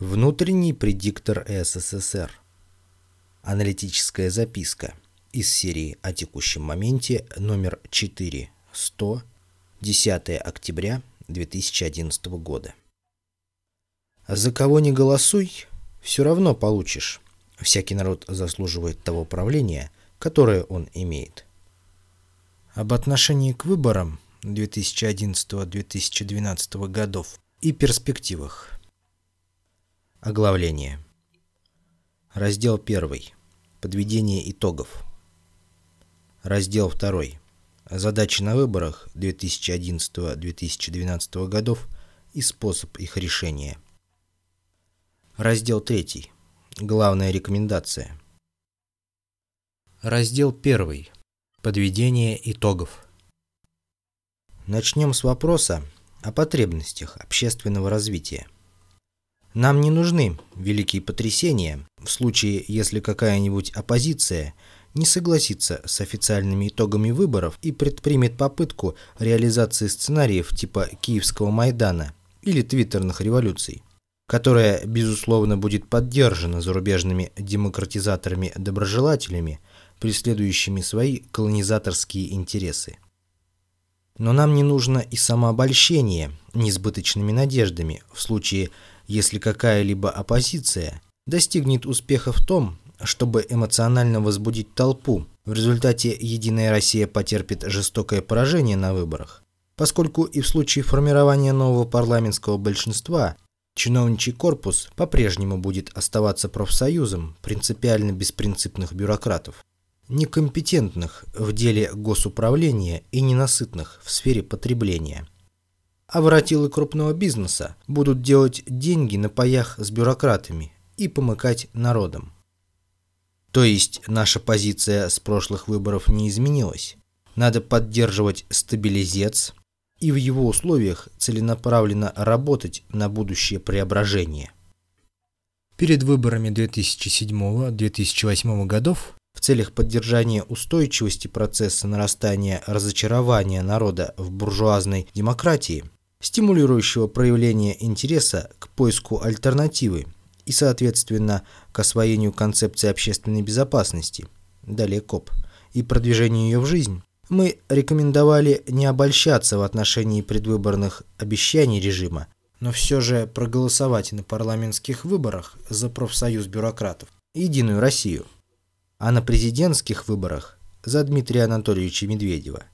Внутренний предиктор СССР. Аналитическая записка из серии о текущем моменте номер 4, 100, 10 октября 2011 года. За кого не голосуй, все равно получишь. Всякий народ заслуживает того правления, которое он имеет. Об отношении к выборам 2011-2012 годов и перспективах. Оглавление. Раздел 1. Подведение итогов. Раздел 2. Задачи на выборах 2011-2012 годов и способ их решения. Раздел 3. Главная рекомендация. Раздел 1. Подведение итогов. Начнем с вопроса о потребностях общественного развития. Нам не нужны великие потрясения в случае, если какая-нибудь оппозиция не согласится с официальными итогами выборов и предпримет попытку реализации сценариев типа Киевского Майдана или твиттерных революций, которая, безусловно, будет поддержана зарубежными демократизаторами-доброжелателями, преследующими свои колонизаторские интересы. Но нам не нужно и самообольщение несбыточными надеждами в случае, если какая-либо оппозиция достигнет успеха в том, чтобы эмоционально возбудить толпу, в результате «Единая Россия» потерпит жестокое поражение на выборах, поскольку и в случае формирования нового парламентского большинства чиновничий корпус по-прежнему будет оставаться профсоюзом принципиально беспринципных бюрократов, некомпетентных в деле госуправления и ненасытных в сфере потребления – воротилы крупного бизнеса будут делать деньги на паях с бюрократами и помыкать народом. То есть наша позиция с прошлых выборов не изменилась. Надо поддерживать стабилизец и в его условиях целенаправленно работать на будущее преображение. Перед выборами 2007-2008 годов в целях поддержания устойчивости процесса нарастания разочарования народа в буржуазной демократии стимулирующего проявление интереса к поиску альтернативы и, соответственно, к освоению концепции общественной безопасности, далее КОП, и продвижению ее в жизнь, мы рекомендовали не обольщаться в отношении предвыборных обещаний режима, но все же проголосовать на парламентских выборах за профсоюз бюрократов «Единую Россию», а на президентских выборах за Дмитрия Анатольевича Медведева.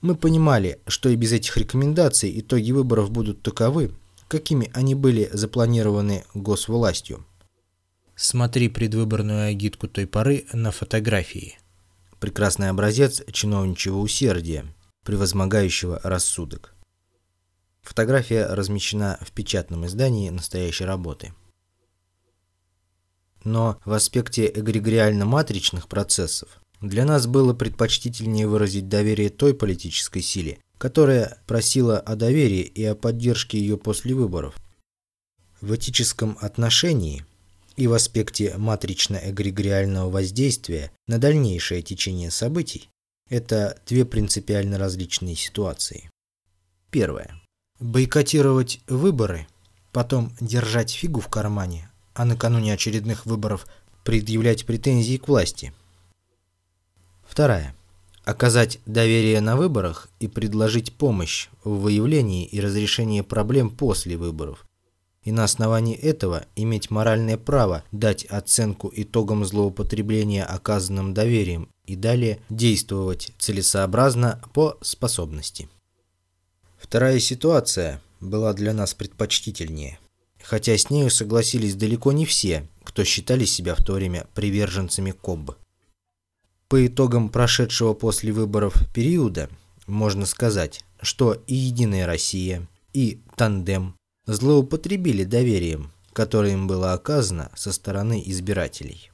Мы понимали, что и без этих рекомендаций итоги выборов будут таковы, какими они были запланированы госвластью. Смотри предвыборную агитку той поры на фотографии. Прекрасный образец чиновничьего усердия, превозмогающего рассудок. Фотография размещена в печатном издании настоящей работы. Но в аспекте эгрегориально-матричных процессов для нас было предпочтительнее выразить доверие той политической силе, которая просила о доверии и о поддержке ее после выборов. В этическом отношении и в аспекте матрично-эгрегориального воздействия на дальнейшее течение событий это две принципиально различные ситуации. Первое. Бойкотировать выборы, потом держать фигу в кармане, а накануне очередных выборов предъявлять претензии к власти – Вторая. Оказать доверие на выборах и предложить помощь в выявлении и разрешении проблем после выборов. И на основании этого иметь моральное право дать оценку итогам злоупотребления оказанным доверием и далее действовать целесообразно по способности. Вторая ситуация была для нас предпочтительнее, хотя с нею согласились далеко не все, кто считали себя в то время приверженцами КОБ. По итогам прошедшего после выборов периода можно сказать, что и «Единая Россия», и «Тандем» злоупотребили доверием, которое им было оказано со стороны избирателей.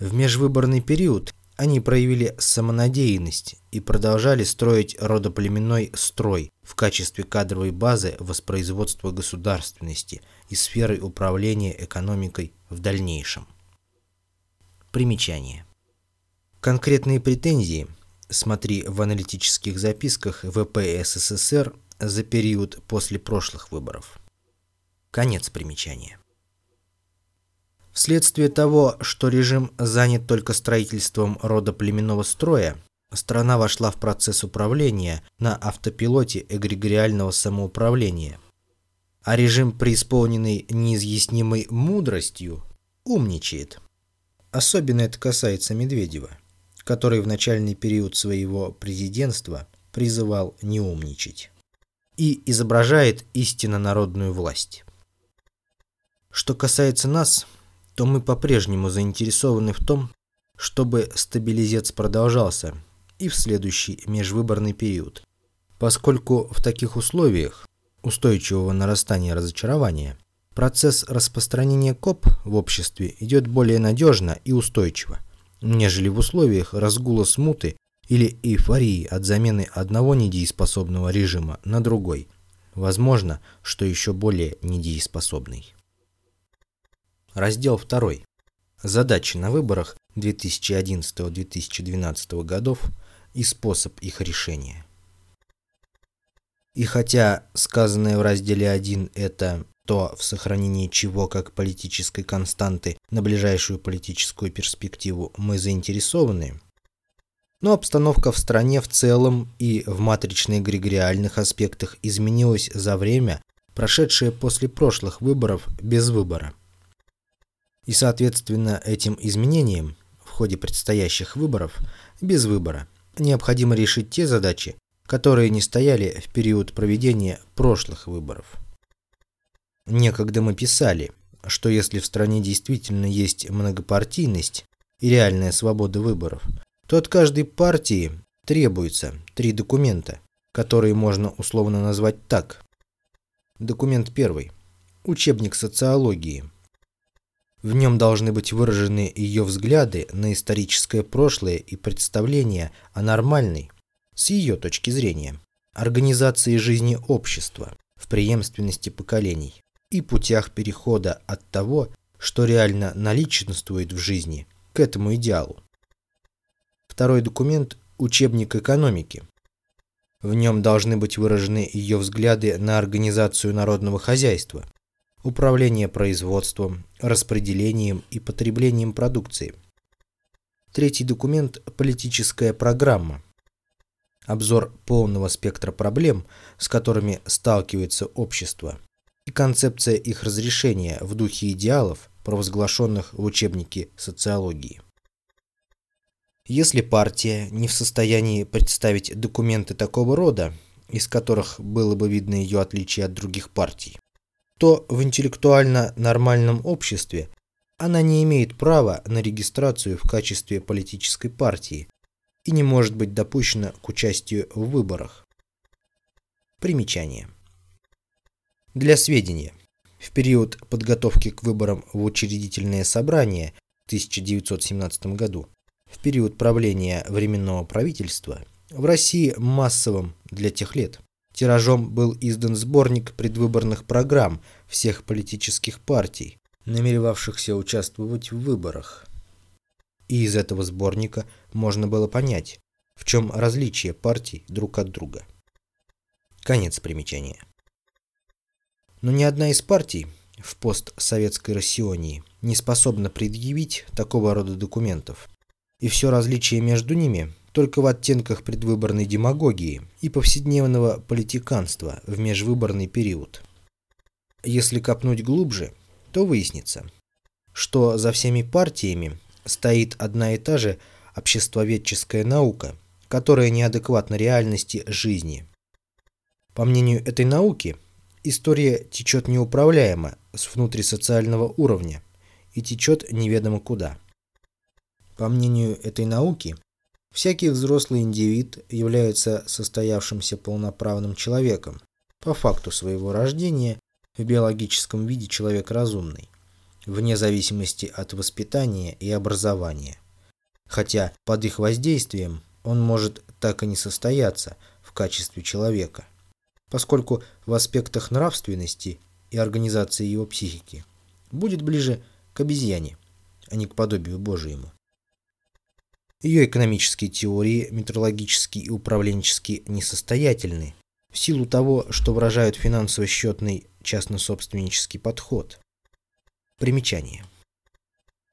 В межвыборный период они проявили самонадеянность и продолжали строить родоплеменной строй в качестве кадровой базы воспроизводства государственности и сферы управления экономикой в дальнейшем. Примечание. Конкретные претензии смотри в аналитических записках ВП СССР за период после прошлых выборов. Конец примечания. Вследствие того, что режим занят только строительством рода племенного строя, страна вошла в процесс управления на автопилоте эгрегориального самоуправления. А режим, преисполненный неизъяснимой мудростью, умничает. Особенно это касается Медведева, который в начальный период своего президентства призывал не умничать и изображает истинно народную власть. Что касается нас, то мы по-прежнему заинтересованы в том, чтобы стабилизец продолжался и в следующий межвыборный период, поскольку в таких условиях устойчивого нарастания разочарования процесс распространения КОП в обществе идет более надежно и устойчиво, нежели в условиях разгула смуты или эйфории от замены одного недееспособного режима на другой, возможно, что еще более недееспособный. Раздел 2. Задачи на выборах 2011-2012 годов и способ их решения. И хотя сказанное в разделе 1 это то, в сохранении чего как политической константы на ближайшую политическую перспективу мы заинтересованы, но обстановка в стране в целом и в матрично-эгрегориальных аспектах изменилась за время, прошедшее после прошлых выборов без выбора. И соответственно этим изменениям в ходе предстоящих выборов без выбора необходимо решить те задачи, которые не стояли в период проведения прошлых выборов. Некогда мы писали, что если в стране действительно есть многопартийность и реальная свобода выборов, то от каждой партии требуется три документа, которые можно условно назвать так. Документ первый. Учебник социологии – в нем должны быть выражены ее взгляды на историческое прошлое и представления о нормальной, с ее точки зрения, организации жизни общества в преемственности поколений и путях перехода от того, что реально наличествует в жизни, к этому идеалу. Второй документ – учебник экономики. В нем должны быть выражены ее взгляды на организацию народного хозяйства – управление производством, распределением и потреблением продукции. Третий документ – политическая программа. Обзор полного спектра проблем, с которыми сталкивается общество, и концепция их разрешения в духе идеалов, провозглашенных в учебнике социологии. Если партия не в состоянии представить документы такого рода, из которых было бы видно ее отличие от других партий, то в интеллектуально нормальном обществе она не имеет права на регистрацию в качестве политической партии и не может быть допущена к участию в выборах. Примечание. Для сведения, в период подготовки к выборам в учредительное собрание в 1917 году, в период правления Временного правительства, в России массовым для тех лет Тиражом был издан сборник предвыборных программ всех политических партий, намеревавшихся участвовать в выборах. И из этого сборника можно было понять, в чем различие партий друг от друга. Конец примечания. Но ни одна из партий в постсоветской Россионии не способна предъявить такого рода документов. И все различие между ними только в оттенках предвыборной демагогии и повседневного политиканства в межвыборный период. Если копнуть глубже, то выяснится, что за всеми партиями стоит одна и та же обществоведческая наука, которая неадекватна реальности жизни. По мнению этой науки, история течет неуправляемо с внутрисоциального уровня и течет неведомо куда. По мнению этой науки, Всякий взрослый индивид является состоявшимся полноправным человеком, по факту своего рождения в биологическом виде человек разумный, вне зависимости от воспитания и образования. Хотя под их воздействием он может так и не состояться в качестве человека, поскольку в аспектах нравственности и организации его психики будет ближе к обезьяне, а не к подобию Божьему. Ее экономические теории метрологически и управленчески несостоятельны, в силу того, что выражают финансово-счетный частнособственнический подход. Примечание.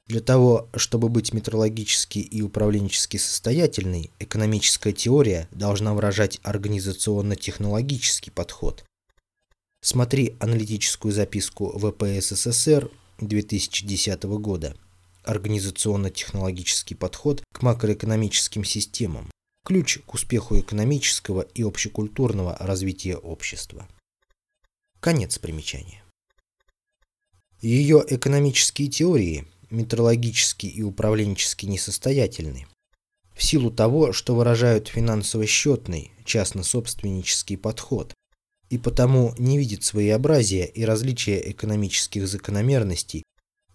Для того, чтобы быть метрологически и управленчески состоятельной, экономическая теория должна выражать организационно-технологический подход. Смотри аналитическую записку ВП СССР 2010 года. Организационно-технологический подход к макроэкономическим системам. Ключ к успеху экономического и общекультурного развития общества. Конец примечания. Ее экономические теории – метрологически и управленчески несостоятельны, в силу того, что выражают финансово-счетный, частно-собственнический подход, и потому не видят своеобразия и различия экономических закономерностей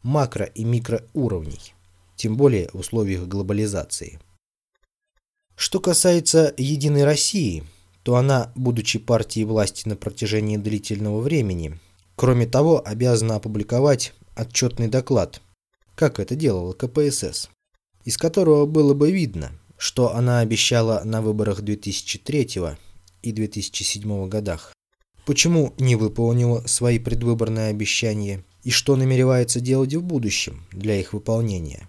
макро- и микроуровней, тем более в условиях глобализации. Что касается «Единой России», то она, будучи партией власти на протяжении длительного времени, кроме того, обязана опубликовать отчетный доклад – как это делала КПСС, из которого было бы видно, что она обещала на выборах 2003 и 2007 годах, почему не выполнила свои предвыборные обещания и что намеревается делать в будущем для их выполнения.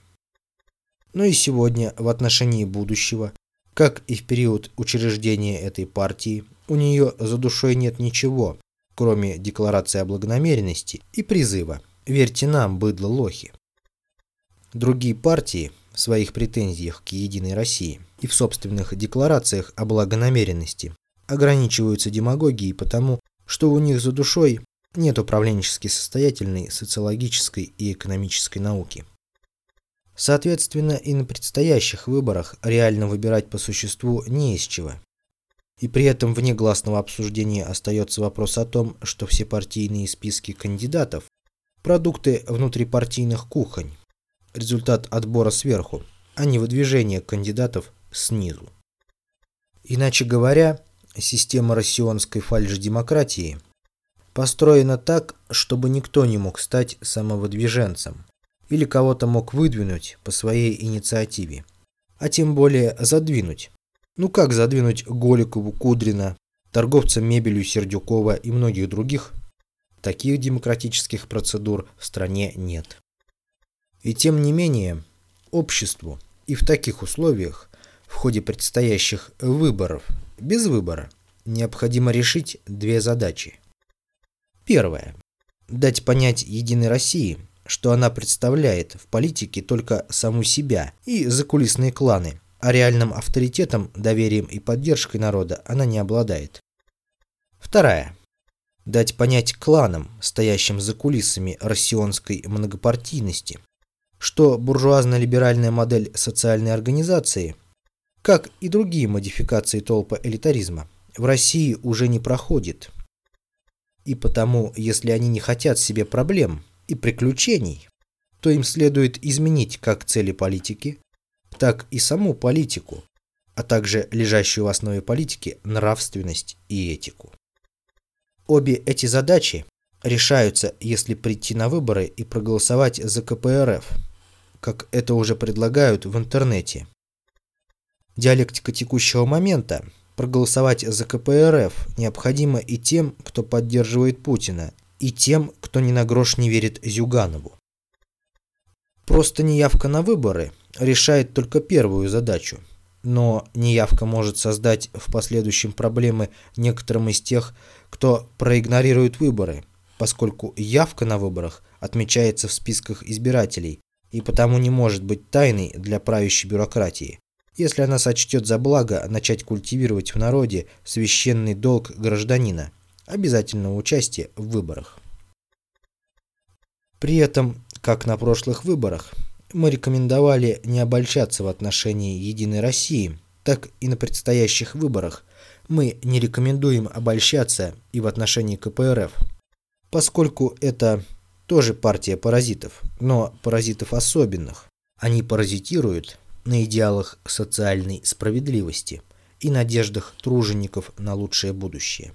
Но и сегодня в отношении будущего, как и в период учреждения этой партии, у нее за душой нет ничего, кроме декларации о благонамеренности и призыва «Верьте нам, быдло лохи». Другие партии в своих претензиях к «Единой России» и в собственных декларациях о благонамеренности ограничиваются демагогией потому, что у них за душой нет управленчески состоятельной социологической и экономической науки. Соответственно, и на предстоящих выборах реально выбирать по существу не из чего. И при этом вне гласного обсуждения остается вопрос о том, что все партийные списки кандидатов – продукты внутрипартийных кухонь, результат отбора сверху, а не выдвижение кандидатов снизу. Иначе говоря, система россионской фальш-демократии построена так, чтобы никто не мог стать самовыдвиженцем или кого-то мог выдвинуть по своей инициативе, а тем более задвинуть. Ну как задвинуть Голикову, Кудрина, торговца мебелью Сердюкова и многих других? Таких демократических процедур в стране нет. И тем не менее, обществу и в таких условиях, в ходе предстоящих выборов, без выбора, необходимо решить две задачи. Первая. Дать понять Единой России, что она представляет в политике только саму себя и закулисные кланы, а реальным авторитетом, доверием и поддержкой народа она не обладает. Вторая дать понять кланам, стоящим за кулисами россионской многопартийности, что буржуазно-либеральная модель социальной организации, как и другие модификации толпа элитаризма, в России уже не проходит. И потому, если они не хотят себе проблем и приключений, то им следует изменить как цели политики, так и саму политику, а также лежащую в основе политики нравственность и этику. Обе эти задачи решаются, если прийти на выборы и проголосовать за КПРФ – как это уже предлагают в интернете. Диалектика текущего момента. Проголосовать за КПРФ необходимо и тем, кто поддерживает Путина, и тем, кто ни на грош не верит Зюганову. Просто неявка на выборы решает только первую задачу, но неявка может создать в последующем проблемы некоторым из тех, кто проигнорирует выборы, поскольку явка на выборах отмечается в списках избирателей, и потому не может быть тайной для правящей бюрократии, если она сочтет за благо начать культивировать в народе священный долг гражданина, обязательного участия в выборах. При этом, как на прошлых выборах, мы рекомендовали не обольщаться в отношении Единой России, так и на предстоящих выборах мы не рекомендуем обольщаться и в отношении КПРФ, поскольку это тоже партия паразитов, но паразитов особенных. Они паразитируют на идеалах социальной справедливости и надеждах тружеников на лучшее будущее.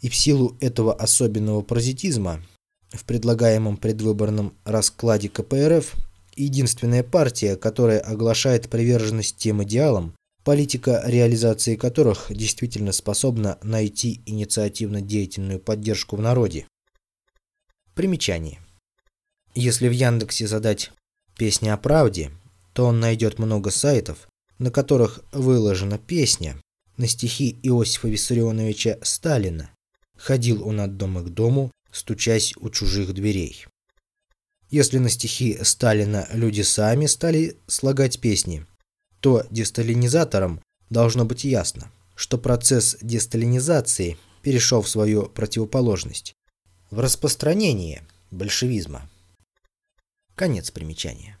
И в силу этого особенного паразитизма в предлагаемом предвыборном раскладе КПРФ единственная партия, которая оглашает приверженность тем идеалам, политика реализации которых действительно способна найти инициативно-деятельную поддержку в народе. Примечание. Если в Яндексе задать «песня о правде», то он найдет много сайтов, на которых выложена песня на стихи Иосифа Виссарионовича Сталина. Ходил он от дома к дому, стучась у чужих дверей. Если на стихи Сталина люди сами стали слагать песни, то десталинизаторам должно быть ясно, что процесс десталинизации перешел в свою противоположность, в распространение большевизма. Конец примечания.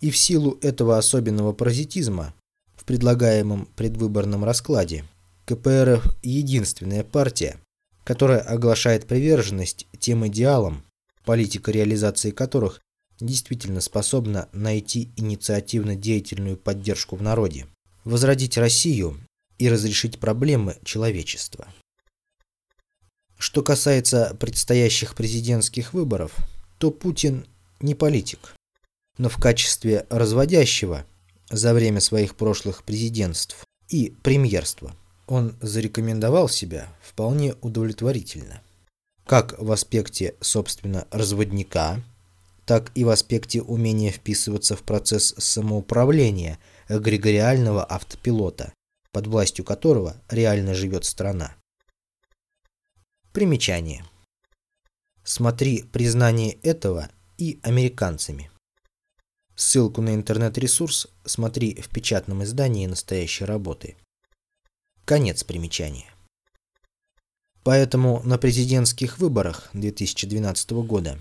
И в силу этого особенного паразитизма в предлагаемом предвыборном раскладе КПРФ единственная партия, которая оглашает приверженность тем идеалам, политика реализации которых действительно способна найти инициативно-деятельную поддержку в народе, возродить Россию и разрешить проблемы человечества. Что касается предстоящих президентских выборов, то Путин не политик, но в качестве разводящего за время своих прошлых президентств и премьерства он зарекомендовал себя вполне удовлетворительно. Как в аспекте, собственно, разводника, так и в аспекте умения вписываться в процесс самоуправления эгрегориального автопилота, под властью которого реально живет страна. Примечание. Смотри признание этого и американцами. Ссылку на интернет-ресурс смотри в печатном издании настоящей работы. Конец примечания. Поэтому на президентских выборах 2012 года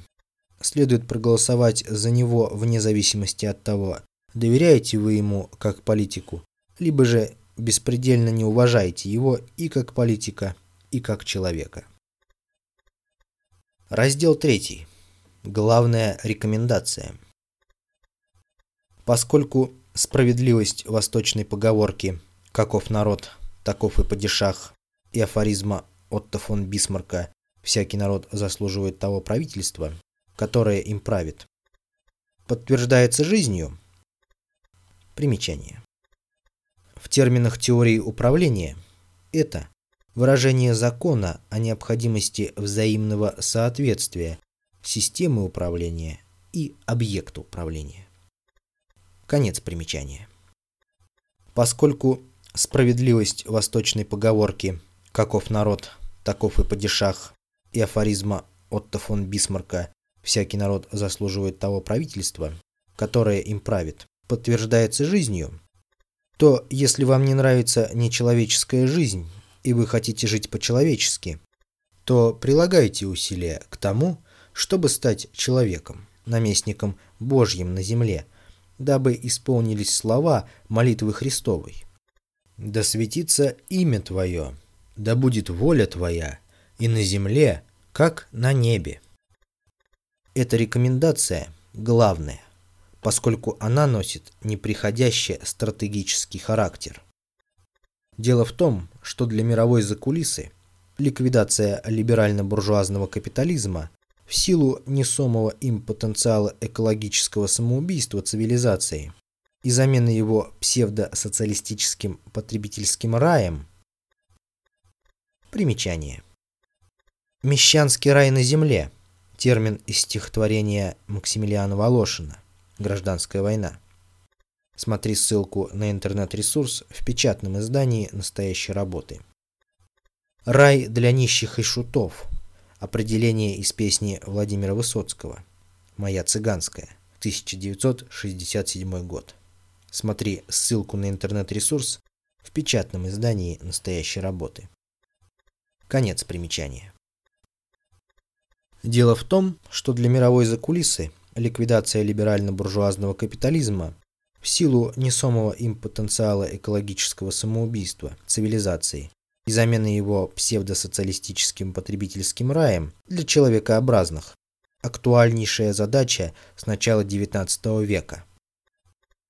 следует проголосовать за него вне зависимости от того, доверяете вы ему как политику, либо же беспредельно не уважаете его и как политика, и как человека. Раздел 3. Главная рекомендация. Поскольку справедливость восточной поговорки «каков народ, таков и падишах» и афоризма Отто фон Бисмарка «всякий народ заслуживает того правительства», которое им правит, подтверждается жизнью. Примечание. В терминах теории управления это выражение закона о необходимости взаимного соответствия системы управления и объекта управления. Конец примечания. Поскольку справедливость восточной поговорки «каков народ, таков и падишах» и афоризма Отто фон Бисмарка «всякий народ заслуживает того правительства, которое им правит», подтверждается жизнью, то если вам не нравится нечеловеческая жизнь и вы хотите жить по-человечески, то прилагайте усилия к тому, чтобы стать человеком, наместником Божьим на земле – дабы исполнились слова молитвы Христовой. «Да светится имя Твое, да будет воля Твоя и на земле, как на небе». Эта рекомендация главная, поскольку она носит неприходящий стратегический характер. Дело в том, что для мировой закулисы ликвидация либерально-буржуазного капитализма в силу несомого им потенциала экологического самоубийства цивилизации и замены его псевдосоциалистическим потребительским раем. Примечание. Мещанский рай на земле. Термин из стихотворения Максимилиана Волошина «Гражданская война». Смотри ссылку на интернет-ресурс в печатном издании настоящей работы. Рай для нищих и шутов – Определение из песни Владимира Высоцкого «Моя цыганская», 1967 год. Смотри ссылку на интернет-ресурс в печатном издании настоящей работы. Конец примечания. Дело в том, что для мировой закулисы ликвидация либерально-буржуазного капитализма в силу несомого им потенциала экологического самоубийства цивилизации и замены его псевдосоциалистическим потребительским раем для человекообразных – актуальнейшая задача с начала XIX века.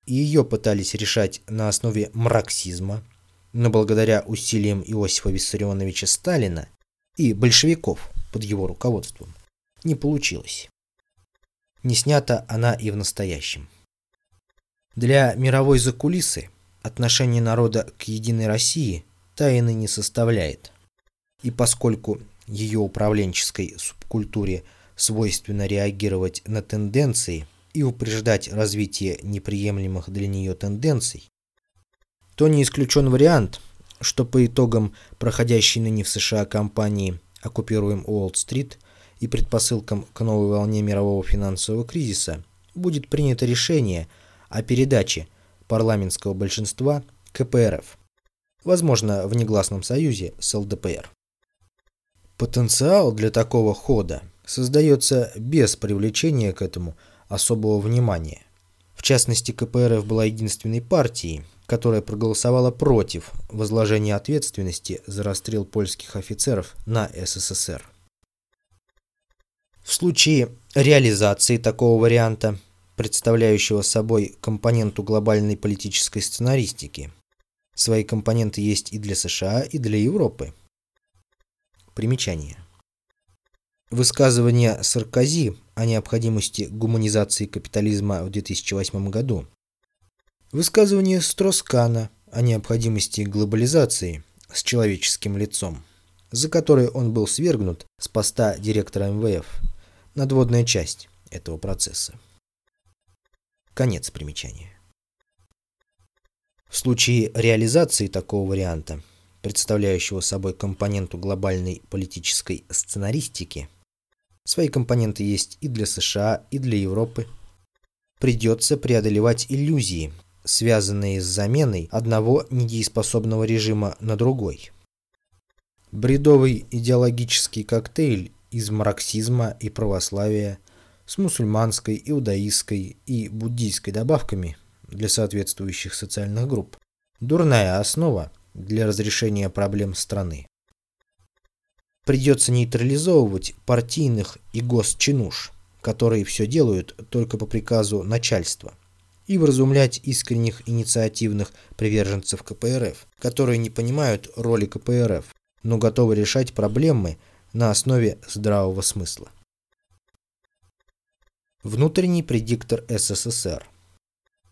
И ее пытались решать на основе марксизма, но благодаря усилиям Иосифа Виссарионовича Сталина и большевиков под его руководством не получилось. Не снята она и в настоящем. Для мировой закулисы отношение народа к единой России тайны не составляет. И поскольку ее управленческой субкультуре свойственно реагировать на тенденции и упреждать развитие неприемлемых для нее тенденций, то не исключен вариант, что по итогам проходящей ныне в США кампании «Оккупируем Уолл-стрит» и предпосылкам к новой волне мирового финансового кризиса будет принято решение о передаче парламентского большинства КПРФ, возможно, в негласном союзе с ЛДПР. Потенциал для такого хода создается без привлечения к этому особого внимания. В частности, КПРФ была единственной партией, которая проголосовала против возложения ответственности за расстрел польских офицеров на СССР. В случае реализации такого варианта, представляющего собой компоненту глобальной политической сценаристики, свои компоненты есть и для США, и для Европы. Примечание. Высказывание Саркози о необходимости гуманизации капитализма в 2008 году. Высказывание Строскана о необходимости глобализации с человеческим лицом, за которое он был свергнут с поста директора МВФ, надводная часть этого процесса. Конец примечания. В случае реализации такого варианта, представляющего собой компоненту глобальной политической сценаристики, Свои компоненты есть и для США, и для Европы. Придется преодолевать иллюзии, связанные с заменой одного недееспособного режима на другой. Бредовый идеологический коктейль из марксизма и православия с мусульманской, иудаистской и буддийской добавками для соответствующих социальных групп. Дурная основа для разрешения проблем страны придется нейтрализовывать партийных и госчинуш, которые все делают только по приказу начальства, и вразумлять искренних инициативных приверженцев КПРФ, которые не понимают роли КПРФ, но готовы решать проблемы на основе здравого смысла. Внутренний предиктор СССР.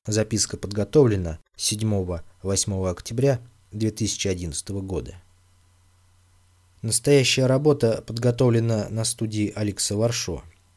Записка подготовлена 7-8 октября 2011 года. Настоящая работа подготовлена на студии Алекса Варшо.